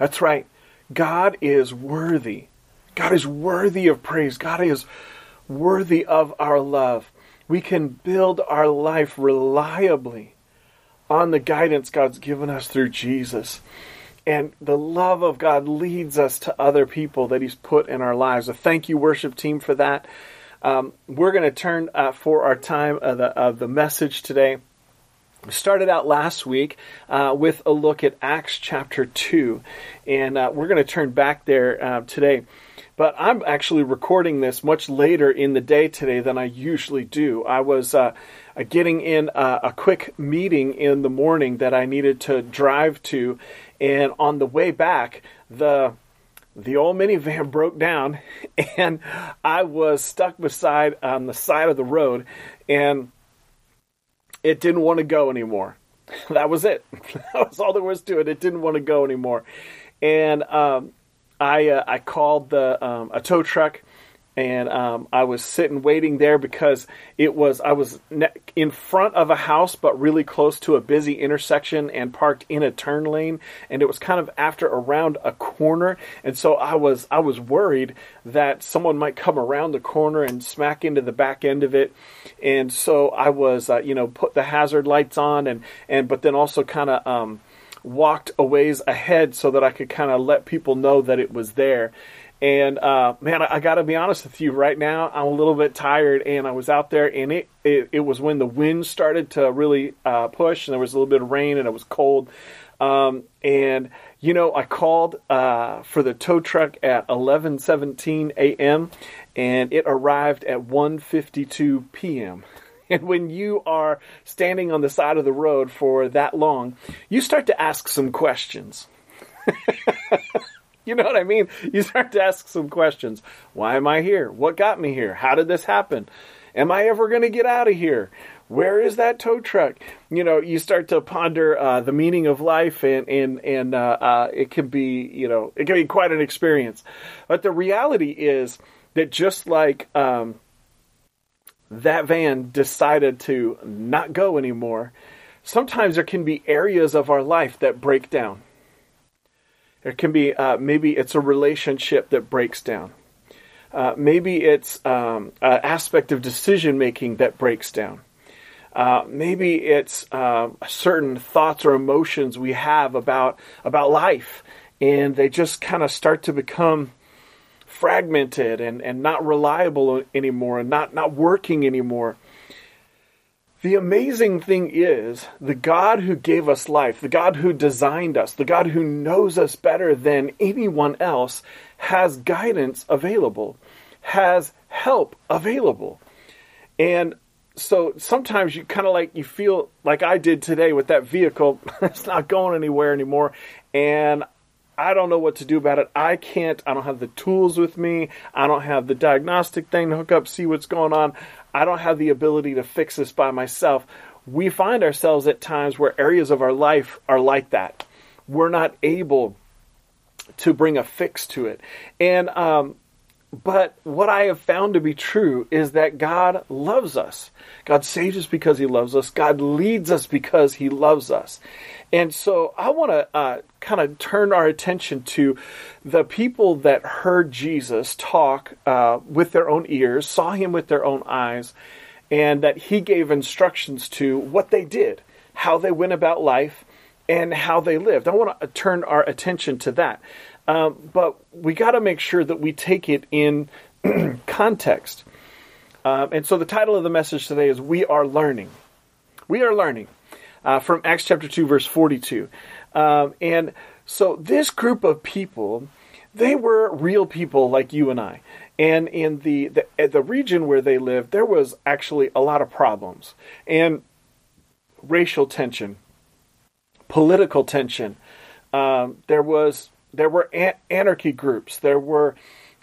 That's right. God is worthy. God is worthy of praise. God is worthy of our love. We can build our life reliably on the guidance God's given us through Jesus. And the love of God leads us to other people that He's put in our lives. A thank you, worship team, for that. Um, we're going to turn uh, for our time of the, of the message today. We started out last week uh, with a look at Acts chapter 2, and uh, we're going to turn back there uh, today. But I'm actually recording this much later in the day today than I usually do. I was uh, uh, getting in a, a quick meeting in the morning that I needed to drive to, and on the way back, the the old minivan broke down, and I was stuck beside on the side of the road, and it didn't want to go anymore. That was it. that was all there was to it. It didn't want to go anymore, and um, I uh, I called the um, a tow truck and um, I was sitting waiting there because it was I was ne- in front of a house, but really close to a busy intersection and parked in a turn lane, and it was kind of after around a corner, and so I was I was worried that someone might come around the corner and smack into the back end of it, and so I was uh, you know put the hazard lights on and and but then also kind of um, walked a ways ahead so that I could kind of let people know that it was there and uh, man, I, I got to be honest with you. Right now, I'm a little bit tired, and I was out there, and it it, it was when the wind started to really uh, push, and there was a little bit of rain, and it was cold. Um, and you know, I called uh, for the tow truck at 11:17 a.m. and it arrived at 1:52 p.m. And when you are standing on the side of the road for that long, you start to ask some questions. You know what I mean? You start to ask some questions. Why am I here? What got me here? How did this happen? Am I ever going to get out of here? Where is that tow truck? You know, you start to ponder uh, the meaning of life, and and and uh, uh, it can be, you know, it can be quite an experience. But the reality is that just like um, that van decided to not go anymore, sometimes there can be areas of our life that break down it can be uh, maybe it's a relationship that breaks down. Uh, maybe it's um, an aspect of decision making that breaks down. Uh, maybe it's uh, certain thoughts or emotions we have about about life, and they just kind of start to become fragmented and, and not reliable anymore, and not not working anymore. The amazing thing is, the God who gave us life, the God who designed us, the God who knows us better than anyone else, has guidance available, has help available. And so sometimes you kind of like, you feel like I did today with that vehicle, it's not going anywhere anymore. And I don't know what to do about it. I can't, I don't have the tools with me. I don't have the diagnostic thing to hook up, see what's going on. I don't have the ability to fix this by myself. We find ourselves at times where areas of our life are like that. We're not able to bring a fix to it. And, um, but what I have found to be true is that God loves us. God saves us because He loves us. God leads us because He loves us. And so I want to uh, kind of turn our attention to the people that heard Jesus talk uh, with their own ears, saw him with their own eyes, and that he gave instructions to what they did, how they went about life, and how they lived. I want to turn our attention to that. Um, but we got to make sure that we take it in context. Um, and so the title of the message today is We Are Learning. We are learning uh, from Acts chapter 2, verse 42. Um, and so this group of people, they were real people like you and I. And in the, the, the region where they lived, there was actually a lot of problems and racial tension, political tension. Um, there was there were an- anarchy groups. There were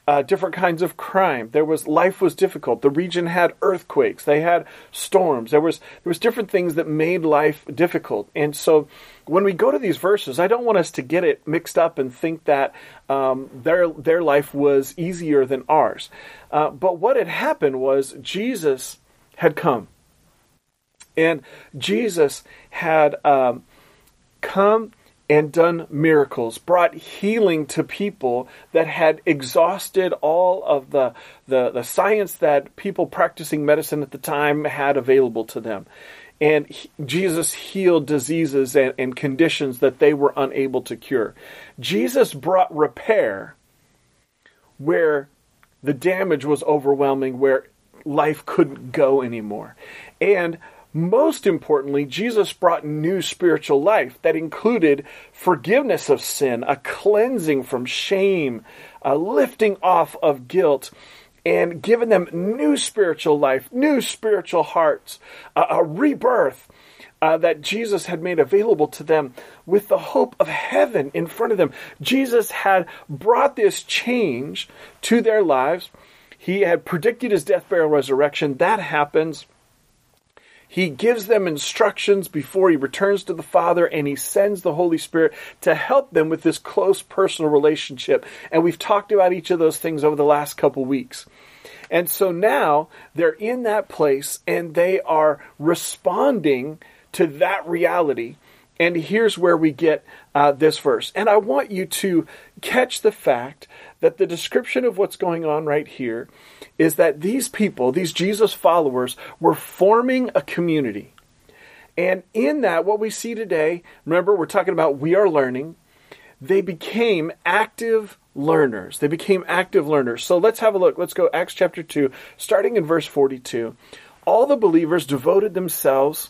uh, different kinds of crime. There was life was difficult. The region had earthquakes. They had storms. There was there was different things that made life difficult. And so, when we go to these verses, I don't want us to get it mixed up and think that um, their their life was easier than ours. Uh, but what had happened was Jesus had come, and Jesus had um, come and done miracles, brought healing to people that had exhausted all of the, the, the science that people practicing medicine at the time had available to them. And he, Jesus healed diseases and, and conditions that they were unable to cure. Jesus brought repair where the damage was overwhelming, where life couldn't go anymore. And most importantly, Jesus brought new spiritual life that included forgiveness of sin, a cleansing from shame, a lifting off of guilt, and giving them new spiritual life, new spiritual hearts, a, a rebirth. Uh, that Jesus had made available to them with the hope of heaven in front of them. Jesus had brought this change to their lives. He had predicted his death, burial, resurrection. That happens. He gives them instructions before he returns to the Father, and he sends the Holy Spirit to help them with this close personal relationship. And we've talked about each of those things over the last couple weeks. And so now they're in that place and they are responding to that reality. And here's where we get uh, this verse. And I want you to catch the fact that the description of what's going on right here is that these people, these Jesus followers, were forming a community. And in that, what we see today, remember, we're talking about we are learning, they became active learners. They became active learners. So let's have a look. Let's go Acts chapter 2, starting in verse 42. All the believers devoted themselves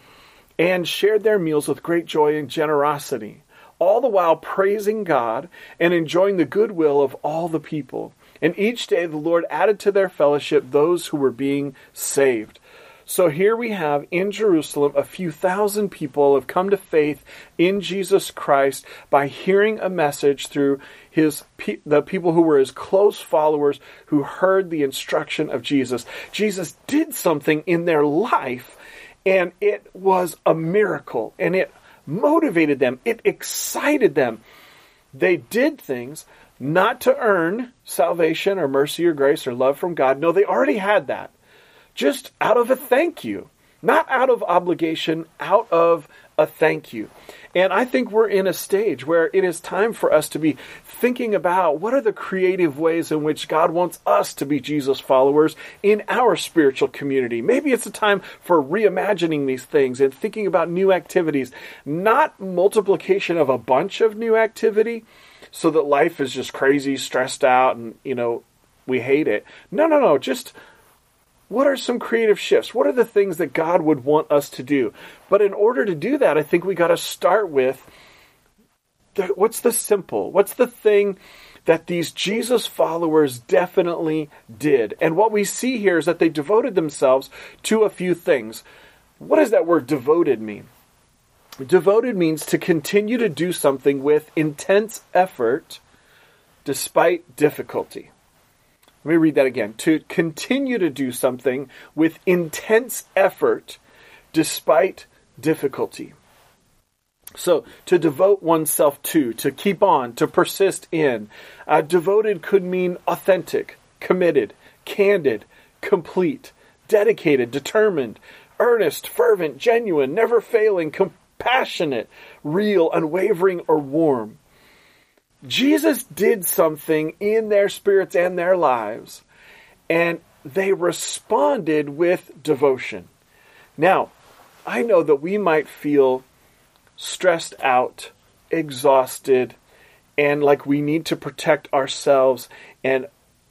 and shared their meals with great joy and generosity, all the while praising God and enjoying the goodwill of all the people. And each day the Lord added to their fellowship those who were being saved. So here we have in Jerusalem a few thousand people have come to faith in Jesus Christ by hearing a message through his the people who were his close followers who heard the instruction of Jesus. Jesus did something in their life and it was a miracle and it motivated them. It excited them. They did things not to earn salvation or mercy or grace or love from God. No, they already had that. Just out of a thank you. Not out of obligation, out of a thank you. And I think we're in a stage where it is time for us to be thinking about what are the creative ways in which God wants us to be Jesus followers in our spiritual community. Maybe it's a time for reimagining these things and thinking about new activities, not multiplication of a bunch of new activity, so that life is just crazy, stressed out, and, you know, we hate it. No, no, no. Just what are some creative shifts? What are the things that God would want us to do? But in order to do that, I think we got to start with the, what's the simple? What's the thing that these Jesus followers definitely did? And what we see here is that they devoted themselves to a few things. What does that word devoted mean? Devoted means to continue to do something with intense effort despite difficulty. Let me read that again. To continue to do something with intense effort despite difficulty. So, to devote oneself to, to keep on, to persist in. Uh, devoted could mean authentic, committed, candid, complete, dedicated, determined, earnest, fervent, genuine, never failing, compassionate, real, unwavering, or warm. Jesus did something in their spirits and their lives, and they responded with devotion. Now, I know that we might feel stressed out, exhausted, and like we need to protect ourselves, and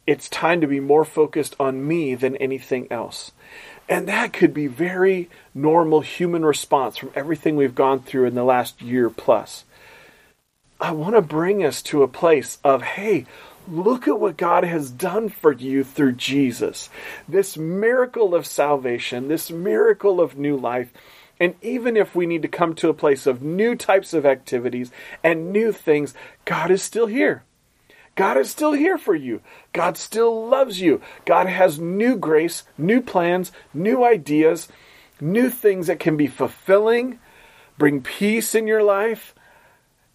it's time to be more focused on me than anything else. And that could be very normal human response from everything we've gone through in the last year plus. I want to bring us to a place of, hey, look at what God has done for you through Jesus. This miracle of salvation, this miracle of new life. And even if we need to come to a place of new types of activities and new things, God is still here. God is still here for you. God still loves you. God has new grace, new plans, new ideas, new things that can be fulfilling, bring peace in your life,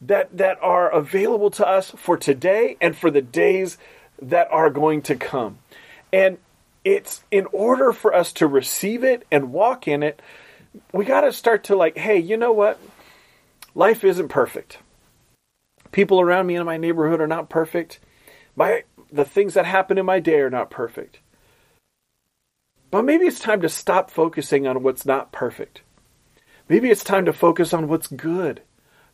that, that are available to us for today and for the days that are going to come. And it's in order for us to receive it and walk in it, we got to start to like, hey, you know what? Life isn't perfect. People around me in my neighborhood are not perfect. My the things that happen in my day are not perfect. But maybe it's time to stop focusing on what's not perfect. Maybe it's time to focus on what's good.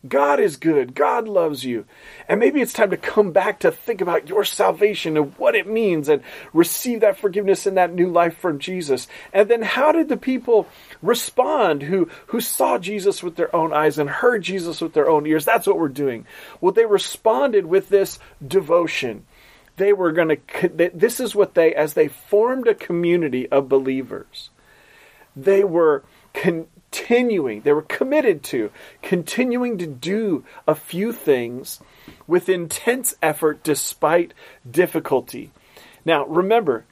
God is good. God loves you. And maybe it's time to come back to think about your salvation and what it means and receive that forgiveness and that new life from Jesus. And then how did the people respond who, who saw Jesus with their own eyes and heard Jesus with their own ears? That's what we're doing. Well, they responded with this devotion. They were going to, this is what they, as they formed a community of believers, they were continuing, they were committed to continuing to do a few things with intense effort despite difficulty. Now, remember,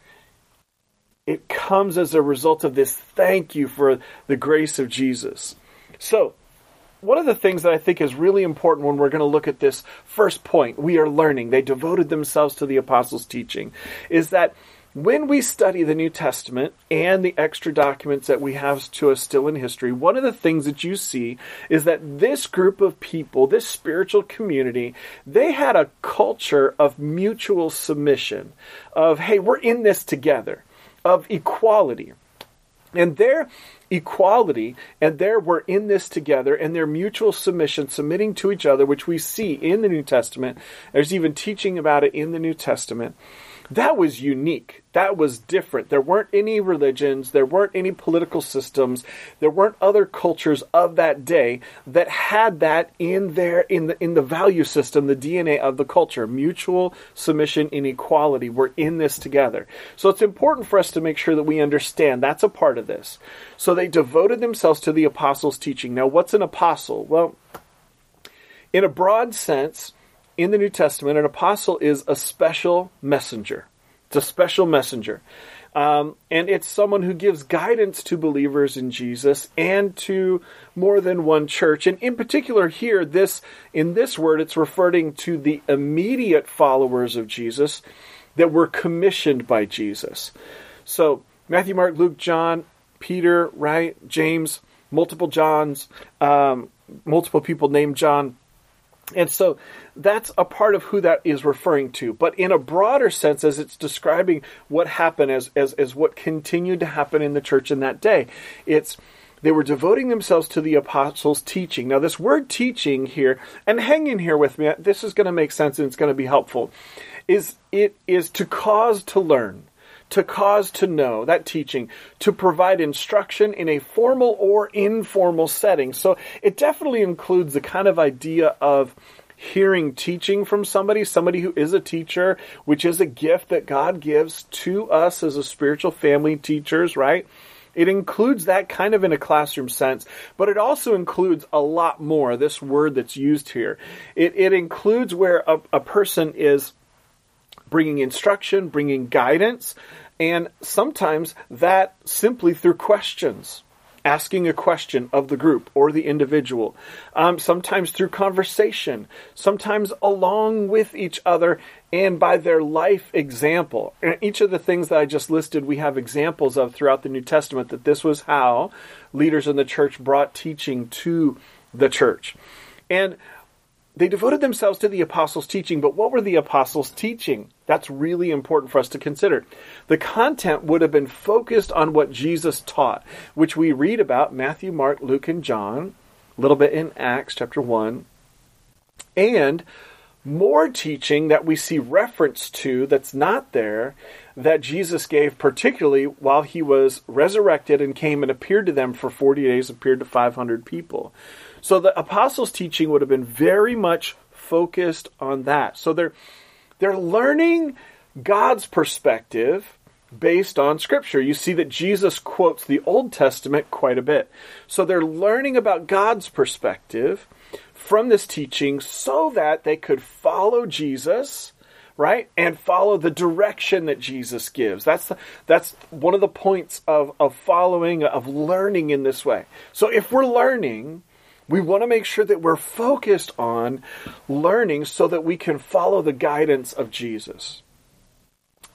it comes as a result of this thank you for the grace of Jesus. So, one of the things that I think is really important when we're going to look at this first point, we are learning, they devoted themselves to the apostles' teaching, is that when we study the New Testament and the extra documents that we have to us still in history, one of the things that you see is that this group of people, this spiritual community, they had a culture of mutual submission, of, hey, we're in this together, of equality. And their equality and their we're in this together and their mutual submission, submitting to each other, which we see in the New Testament. There's even teaching about it in the New Testament that was unique. That was different. There weren't any religions, there weren't any political systems, there weren't other cultures of that day that had that in their in the in the value system, the DNA of the culture. Mutual submission and equality. We're in this together. So it's important for us to make sure that we understand that's a part of this. So they devoted themselves to the apostles' teaching. Now, what's an apostle? Well, in a broad sense, in the New Testament, an apostle is a special messenger. It's a special messenger. Um, and it's someone who gives guidance to believers in Jesus and to more than one church. And in particular, here, this in this word, it's referring to the immediate followers of Jesus that were commissioned by Jesus. So Matthew, Mark, Luke, John, Peter, right, James, multiple Johns, um, multiple people named John. And so that's a part of who that is referring to. But in a broader sense, as it's describing what happened as, as, as what continued to happen in the church in that day, it's they were devoting themselves to the apostles' teaching. Now, this word teaching here, and hang in here with me, this is going to make sense and it's going to be helpful, is it is to cause to learn to cause to know, that teaching, to provide instruction in a formal or informal setting. So it definitely includes the kind of idea of hearing teaching from somebody, somebody who is a teacher, which is a gift that God gives to us as a spiritual family teachers, right? It includes that kind of in a classroom sense, but it also includes a lot more, this word that's used here. It, it includes where a, a person is bringing instruction, bringing guidance, and sometimes that simply through questions. Asking a question of the group or the individual, um, sometimes through conversation, sometimes along with each other and by their life example. And each of the things that I just listed, we have examples of throughout the New Testament that this was how leaders in the church brought teaching to the church. And they devoted themselves to the apostles' teaching, but what were the apostles' teaching? That's really important for us to consider. The content would have been focused on what Jesus taught, which we read about Matthew, Mark, Luke, and John, a little bit in Acts chapter 1, and more teaching that we see reference to that's not there that Jesus gave, particularly while he was resurrected and came and appeared to them for 40 days, appeared to 500 people. So the apostles' teaching would have been very much focused on that. So they're they're learning God's perspective based on Scripture. You see that Jesus quotes the Old Testament quite a bit. So they're learning about God's perspective from this teaching so that they could follow Jesus right and follow the direction that jesus gives that's the, that's one of the points of, of following of learning in this way so if we're learning we want to make sure that we're focused on learning so that we can follow the guidance of jesus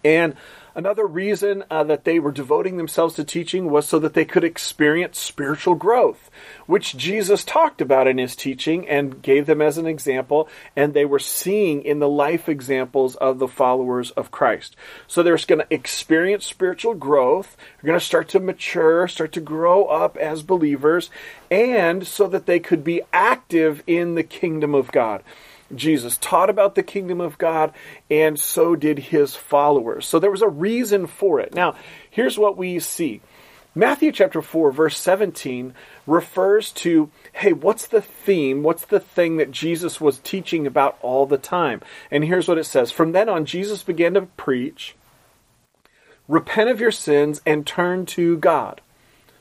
and Another reason uh, that they were devoting themselves to teaching was so that they could experience spiritual growth, which Jesus talked about in his teaching and gave them as an example, and they were seeing in the life examples of the followers of Christ. So they're going to experience spiritual growth, they're going to start to mature, start to grow up as believers, and so that they could be active in the kingdom of God. Jesus taught about the kingdom of God, and so did his followers. So there was a reason for it. Now, here's what we see. Matthew chapter 4, verse 17 refers to, hey, what's the theme? What's the thing that Jesus was teaching about all the time? And here's what it says From then on, Jesus began to preach, Repent of your sins and turn to God,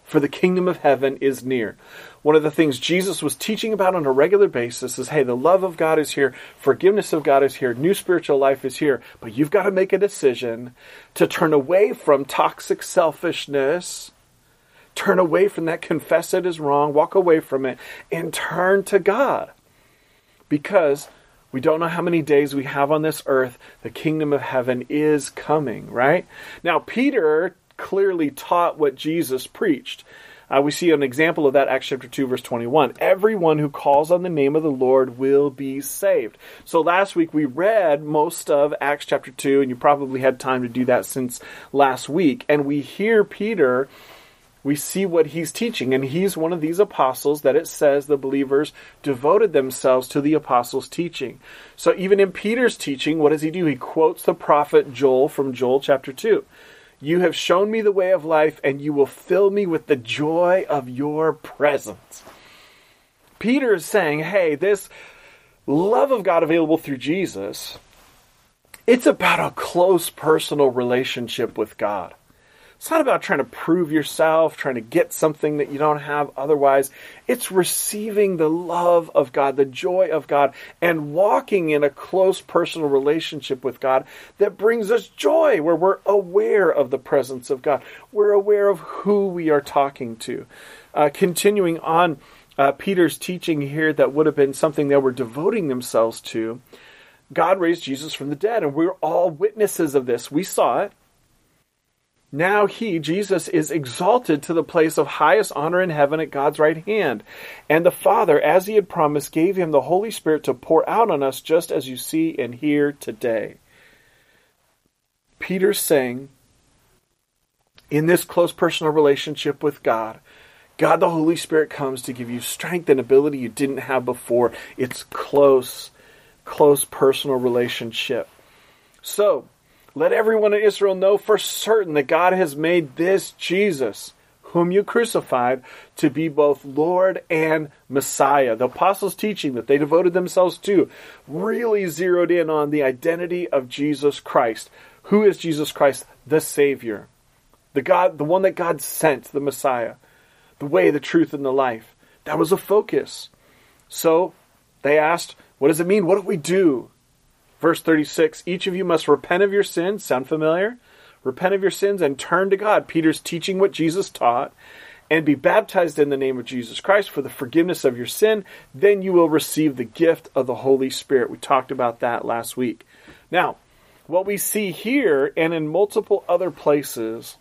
for the kingdom of heaven is near one of the things Jesus was teaching about on a regular basis is hey, the love of God is here, forgiveness of God is here, new spiritual life is here, but you've got to make a decision to turn away from toxic selfishness, turn away from that, confess it is wrong, walk away from it, and turn to God. Because we don't know how many days we have on this earth. The kingdom of heaven is coming, right? Now, Peter clearly taught what Jesus preached. Uh, we see an example of that, Acts chapter 2, verse 21. Everyone who calls on the name of the Lord will be saved. So last week we read most of Acts chapter 2, and you probably had time to do that since last week. And we hear Peter we see what he's teaching. And he's one of these apostles that it says the believers devoted themselves to the apostles' teaching. So even in Peter's teaching, what does he do? He quotes the prophet Joel from Joel chapter 2. You have shown me the way of life, and you will fill me with the joy of your presence. Peter is saying, hey, this love of God available through Jesus, it's about a close personal relationship with God. It's not about trying to prove yourself, trying to get something that you don't have otherwise. It's receiving the love of God, the joy of God, and walking in a close personal relationship with God that brings us joy, where we're aware of the presence of God. We're aware of who we are talking to. Uh, continuing on, uh, Peter's teaching here that would have been something they were devoting themselves to. God raised Jesus from the dead, and we're all witnesses of this. We saw it. Now he, Jesus, is exalted to the place of highest honor in heaven at God's right hand. And the Father, as he had promised, gave him the Holy Spirit to pour out on us just as you see and hear today. Peter's saying, in this close personal relationship with God, God the Holy Spirit comes to give you strength and ability you didn't have before. It's close, close personal relationship. So, let everyone in Israel know for certain that God has made this Jesus, whom you crucified, to be both Lord and Messiah. The apostles' teaching that they devoted themselves to really zeroed in on the identity of Jesus Christ. Who is Jesus Christ? The Savior. The God, the one that God sent, the Messiah. The way, the truth, and the life. That was a focus. So they asked, What does it mean? What do we do? Verse 36 Each of you must repent of your sins. Sound familiar? Repent of your sins and turn to God. Peter's teaching what Jesus taught and be baptized in the name of Jesus Christ for the forgiveness of your sin. Then you will receive the gift of the Holy Spirit. We talked about that last week. Now, what we see here and in multiple other places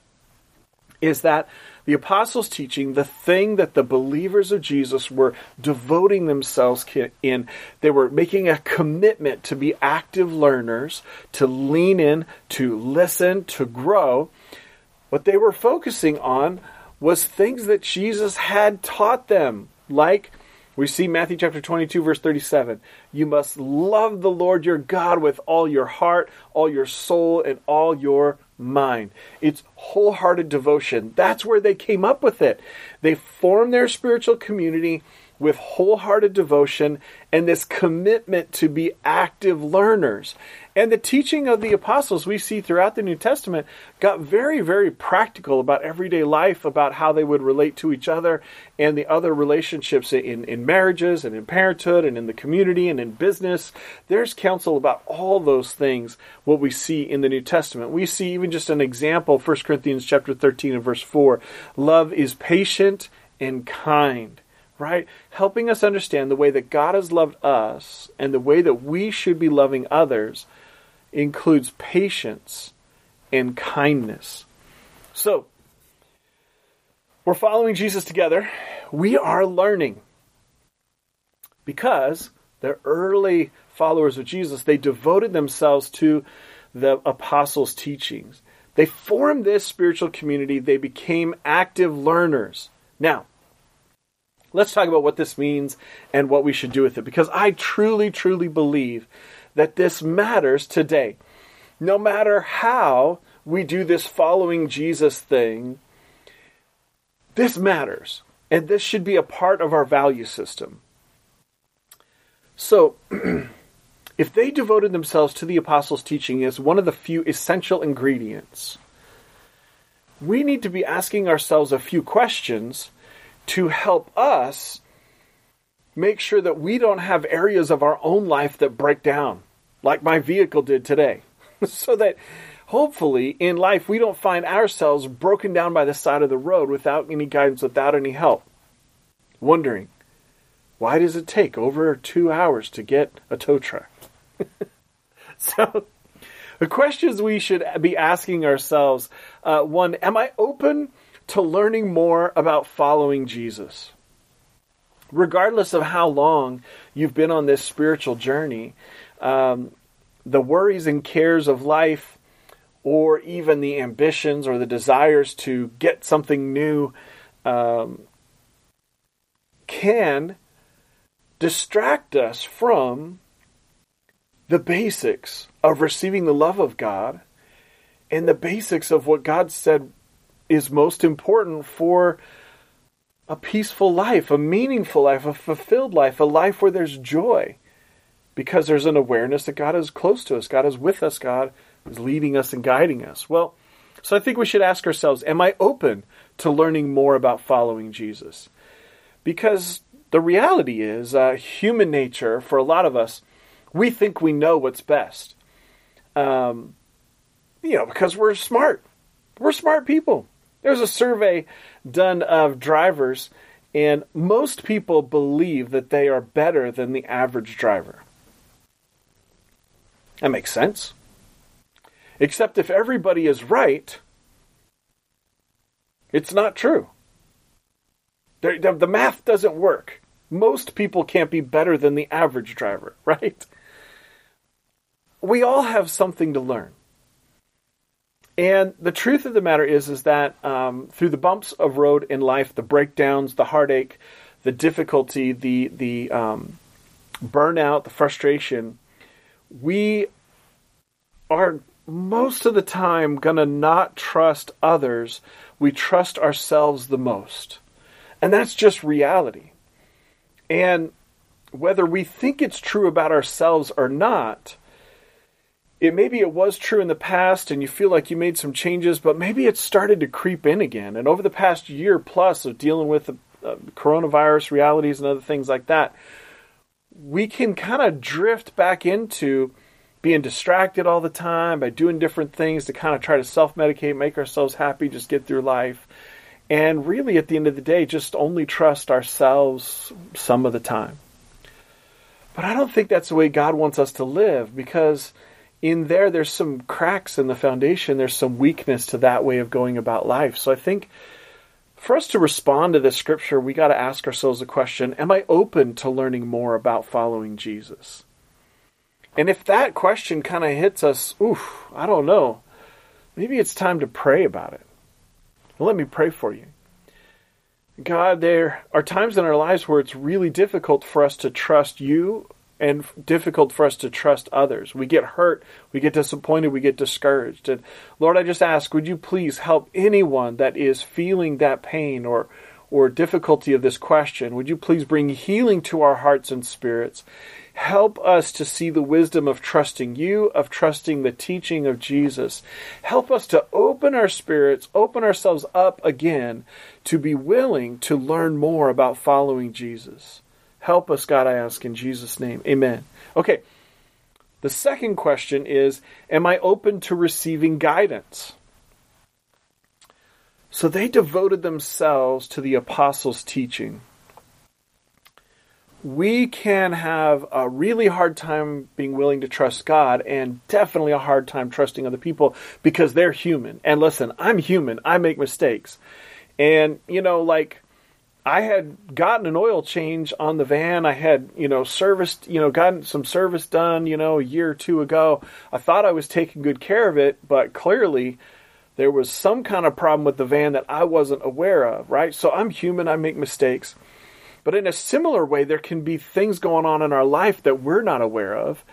is that the apostles' teaching, the thing that the believers of Jesus were devoting themselves in, they were making a commitment to be active learners, to lean in, to listen, to grow. What they were focusing on was things that Jesus had taught them, like we see Matthew chapter 22, verse 37. You must love the Lord your God with all your heart, all your soul, and all your mind. It's wholehearted devotion. That's where they came up with it. They formed their spiritual community with wholehearted devotion and this commitment to be active learners. And the teaching of the apostles we see throughout the New Testament got very, very practical about everyday life, about how they would relate to each other and the other relationships in, in marriages and in parenthood and in the community and in business. There's counsel about all those things, what we see in the New Testament. We see even just an example, 1 Corinthians chapter 13 and verse 4. Love is patient and kind right? Helping us understand the way that God has loved us and the way that we should be loving others includes patience and kindness. So, we're following Jesus together. We are learning because the early followers of Jesus, they devoted themselves to the apostles' teachings. They formed this spiritual community. They became active learners. Now, let's talk about what this means and what we should do with it because I truly, truly believe that this matters today. No matter how we do this following Jesus thing, this matters. And this should be a part of our value system. So, if they devoted themselves to the apostles' teaching as one of the few essential ingredients, we need to be asking ourselves a few questions to help us make sure that we don't have areas of our own life that break down, like my vehicle did today. so that hopefully in life we don't find ourselves broken down by the side of the road without any guidance, without any help. Wondering, why does it take over two hours to get a tow truck? so, the questions we should be asking ourselves uh, one, am I open to learning more about following Jesus? regardless of how long you've been on this spiritual journey, um, the worries and cares of life, or even the ambitions or the desires to get something new, um, can distract us from the basics of receiving the love of God and the basics of what God said is most important for a peaceful life, a meaningful life, a fulfilled life, a life where there's joy. Because there's an awareness that God is close to us, God is with us, God is leading us and guiding us. Well, so I think we should ask ourselves Am I open to learning more about following Jesus? Because the reality is, uh, human nature, for a lot of us, we think we know what's best. Um, you know, because we're smart. We're smart people. There's a survey done of drivers, and most people believe that they are better than the average driver. That makes sense. Except if everybody is right, it's not true. The, math doesn't work. Most people can't be better than the average driver, right? We all have something to learn. And the truth of the matter is, is that um, through the bumps of road in life, the breakdowns, the heartache, the difficulty, the the um, burnout, the frustration, we are most of the time gonna not trust others. We trust ourselves the most, and that's just reality. And whether we think it's true about ourselves or not, it maybe it was true in the past and you feel like you made some changes, but maybe it started to creep in again. And over the past year plus of dealing with the uh, coronavirus realities and other things like that, we can kind of drift back into being distracted all the time by doing different things to kind of try to self medicate, make ourselves happy, just get through life. And really, at the end of the day, just only trust ourselves some of the time. But I don't think that's the way God wants us to live because in there, there's some cracks in the foundation. There's some weakness to that way of going about life. So I think for us to respond to this scripture, we got to ask ourselves the question Am I open to learning more about following Jesus? And if that question kind of hits us, oof, I don't know, maybe it's time to pray about it. Let me pray for you. God, there are times in our lives where it's really difficult for us to trust you and difficult for us to trust others. We get hurt, we get disappointed, we get discouraged. And Lord, I just ask, would you please help anyone that is feeling that pain or or difficulty of this question. Would you please bring healing to our hearts and spirits? Help us to see the wisdom of trusting you, of trusting the teaching of Jesus. Help us to open our spirits, open ourselves up again to be willing to learn more about following Jesus. Help us, God, I ask in Jesus' name. Amen. Okay. The second question is Am I open to receiving guidance? So they devoted themselves to the apostles' teaching we can have a really hard time being willing to trust God and definitely a hard time trusting other people because they're human. And listen, I'm human. I make mistakes. And, you know, like I had gotten an oil change on the van. I had, you know, serviced, you know, gotten some service done, you know, a year or two ago. I thought I was taking good care of it, but clearly there was some kind of problem with the van that I wasn't aware of, right? So I'm human. I make mistakes. But in a similar way, there can be things going on in our life that we're not aware of,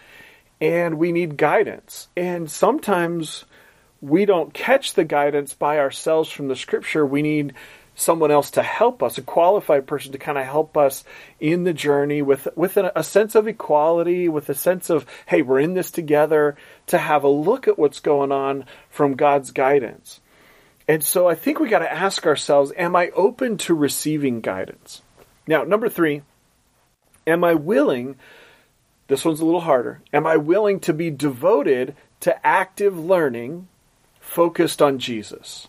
and we need guidance. And sometimes we don't catch the guidance by ourselves from the scripture. We need someone else to help us, a qualified person to kind of help us in the journey with with a, a sense of equality, with a sense of hey, we're in this together, to have a look at what's going on from God's guidance. And so I think we got to ask ourselves, am I open to receiving guidance? Now, number three, am I willing? This one's a little harder. Am I willing to be devoted to active learning focused on Jesus?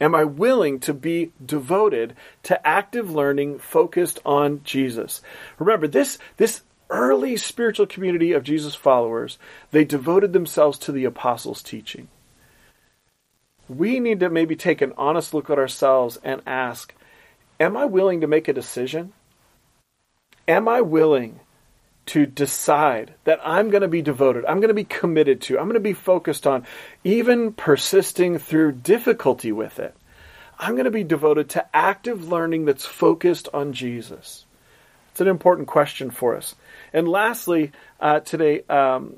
Am I willing to be devoted to active learning focused on Jesus? Remember, this, this early spiritual community of Jesus followers, they devoted themselves to the apostles' teaching. We need to maybe take an honest look at ourselves and ask Am I willing to make a decision? Am I willing to decide that I'm going to be devoted, I'm going to be committed to, I'm going to be focused on even persisting through difficulty with it? I'm going to be devoted to active learning that's focused on Jesus. It's an important question for us. And lastly, uh, today, um,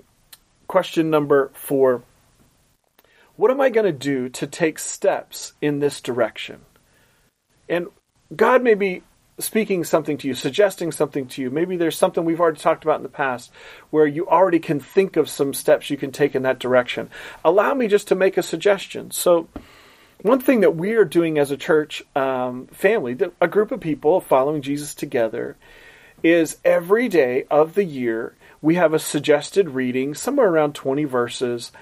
question number four What am I going to do to take steps in this direction? And God may be speaking something to you, suggesting something to you. Maybe there's something we've already talked about in the past where you already can think of some steps you can take in that direction. Allow me just to make a suggestion. So, one thing that we are doing as a church um, family, a group of people following Jesus together, is every day of the year we have a suggested reading, somewhere around 20 verses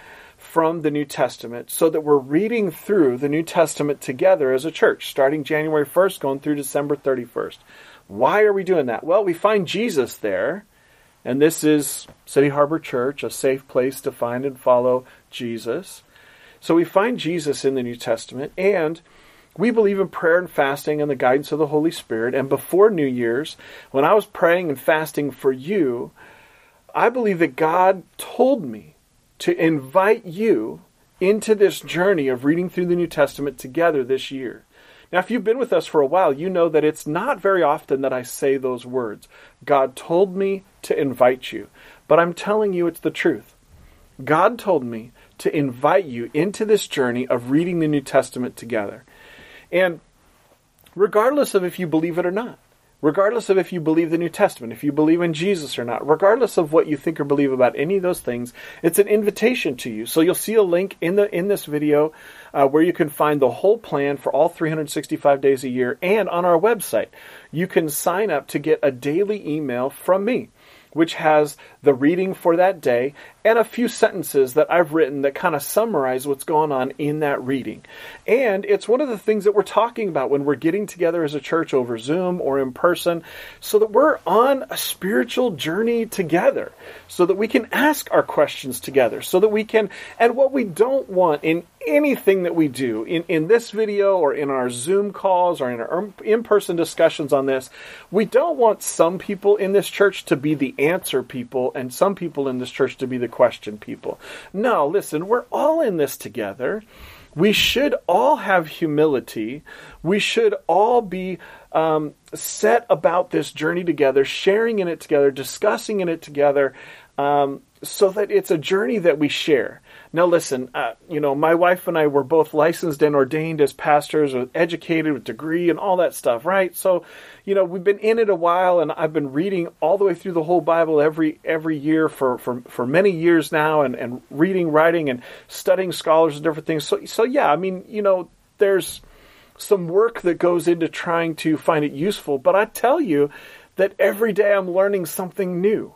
from the New Testament so that we're reading through the New Testament together as a church, starting January 1st, going through December 31st. Why are we doing that? Well, we find Jesus there, and this is City Harbor Church, a safe place to find and follow Jesus. So we find Jesus in the New Testament, and we believe in prayer and fasting and the guidance of the Holy Spirit. And before New Year's, when I was praying and fasting for you, I believe that God told me to invite you into this journey of reading through the New Testament together this year. Now, if you've been with us for a while, you know that it's not very often that I say those words. God told me to invite you, but I'm telling you it's the truth. God told me to invite you into this journey of reading the New Testament together. And regardless of if you believe it or not, regardless of if you believe the New Testament, if you believe in Jesus or not, regardless of what you think or believe about any of those things, it's an invitation to you. So you'll see a link in the in this video uh, where you can find the whole plan for all 365 days a year, and on our website, you can sign up to get a daily email from me which has the reading for that day and a few sentences that I've written that kind of summarize what's going on in that reading. And it's one of the things that we're talking about when we're getting together as a church over Zoom or in person so that we're on a spiritual journey together, so that we can ask our questions together, so that we can, and what we don't want in anything that we do in, in this video or in our Zoom calls or in our in person discussions on this, we don't want some people in this church to be the answer people and some people in this church to be the question people. No, listen, we're all in this together. We should all have humility. We should all be um, set about this journey together, sharing in it together, discussing in it together, um, so that it's a journey that we share. Now, listen, uh, you know, my wife and I were both licensed and ordained as pastors, or educated with degree and all that stuff, right? So, you know, we've been in it a while, and I've been reading all the way through the whole Bible every every year for for, for many years now, and, and reading, writing, and studying scholars and different things. So, so yeah, I mean, you know, there's some work that goes into trying to find it useful, but I tell you that every day I'm learning something new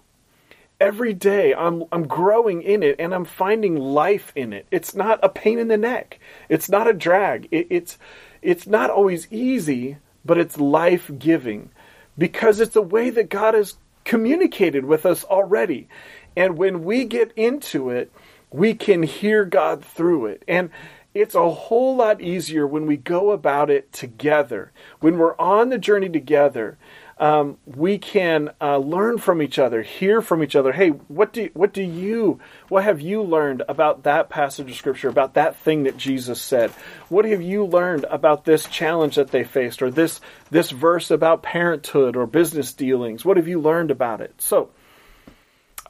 every day I'm I'm growing in it and I'm finding life in it. It's not a pain in the neck. It's not a drag. It, it's it's not always easy, but it's life giving because it's the way that God has communicated with us already. And when we get into it, we can hear God through it. And it's a whole lot easier when we go about it together. When we're on the journey together, um, we can uh, learn from each other, hear from each other. Hey, what do what do you what have you learned about that passage of scripture, about that thing that Jesus said? What have you learned about this challenge that they faced, or this this verse about parenthood or business dealings? What have you learned about it? So.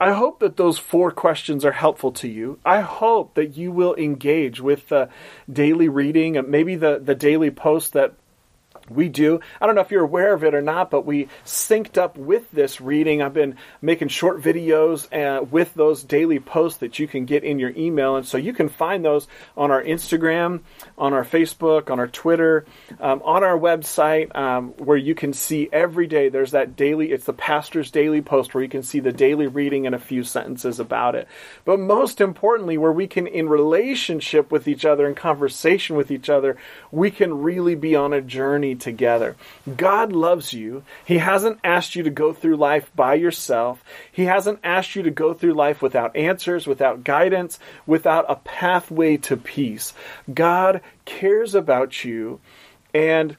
I hope that those four questions are helpful to you. I hope that you will engage with the daily reading, and maybe the, the daily post that we do. I don't know if you're aware of it or not, but we synced up with this reading. I've been making short videos uh, with those daily posts that you can get in your email. And so you can find those on our Instagram, on our Facebook, on our Twitter, um, on our website, um, where you can see every day there's that daily, it's the pastor's daily post where you can see the daily reading and a few sentences about it. But most importantly, where we can, in relationship with each other, in conversation with each other, we can really be on a journey together. God loves you. He hasn't asked you to go through life by yourself. He hasn't asked you to go through life without answers, without guidance, without a pathway to peace. God cares about you and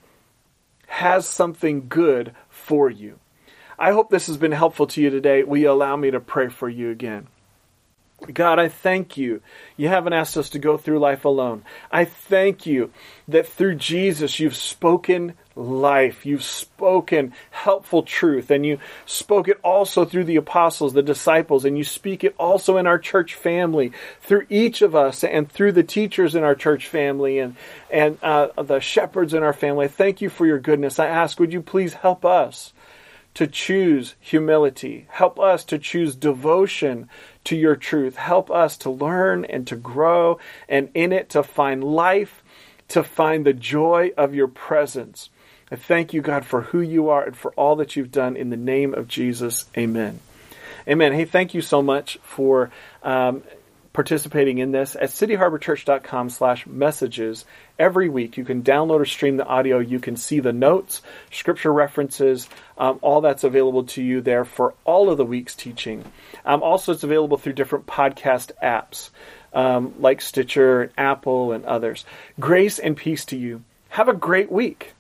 has something good for you. I hope this has been helpful to you today. Will you allow me to pray for you again? God, I thank you. You haven't asked us to go through life alone. I thank you that through Jesus you've spoken life. You've spoken helpful truth, and you spoke it also through the apostles, the disciples, and you speak it also in our church family, through each of us, and through the teachers in our church family, and and uh, the shepherds in our family. I Thank you for your goodness. I ask, would you please help us to choose humility? Help us to choose devotion to your truth. Help us to learn and to grow, and in it to find life, to find the joy of your presence. I thank you, God, for who you are and for all that you've done in the name of Jesus. Amen. Amen. Hey, thank you so much for um, participating in this at cityharborchurch.com slash messages. Every week you can download or stream the audio. You can see the notes scripture references um, all that's available to you there for all of the week's teaching. Um, also it's available through different podcast apps um, like stitcher and apple and others. Grace and peace to you. Have a great week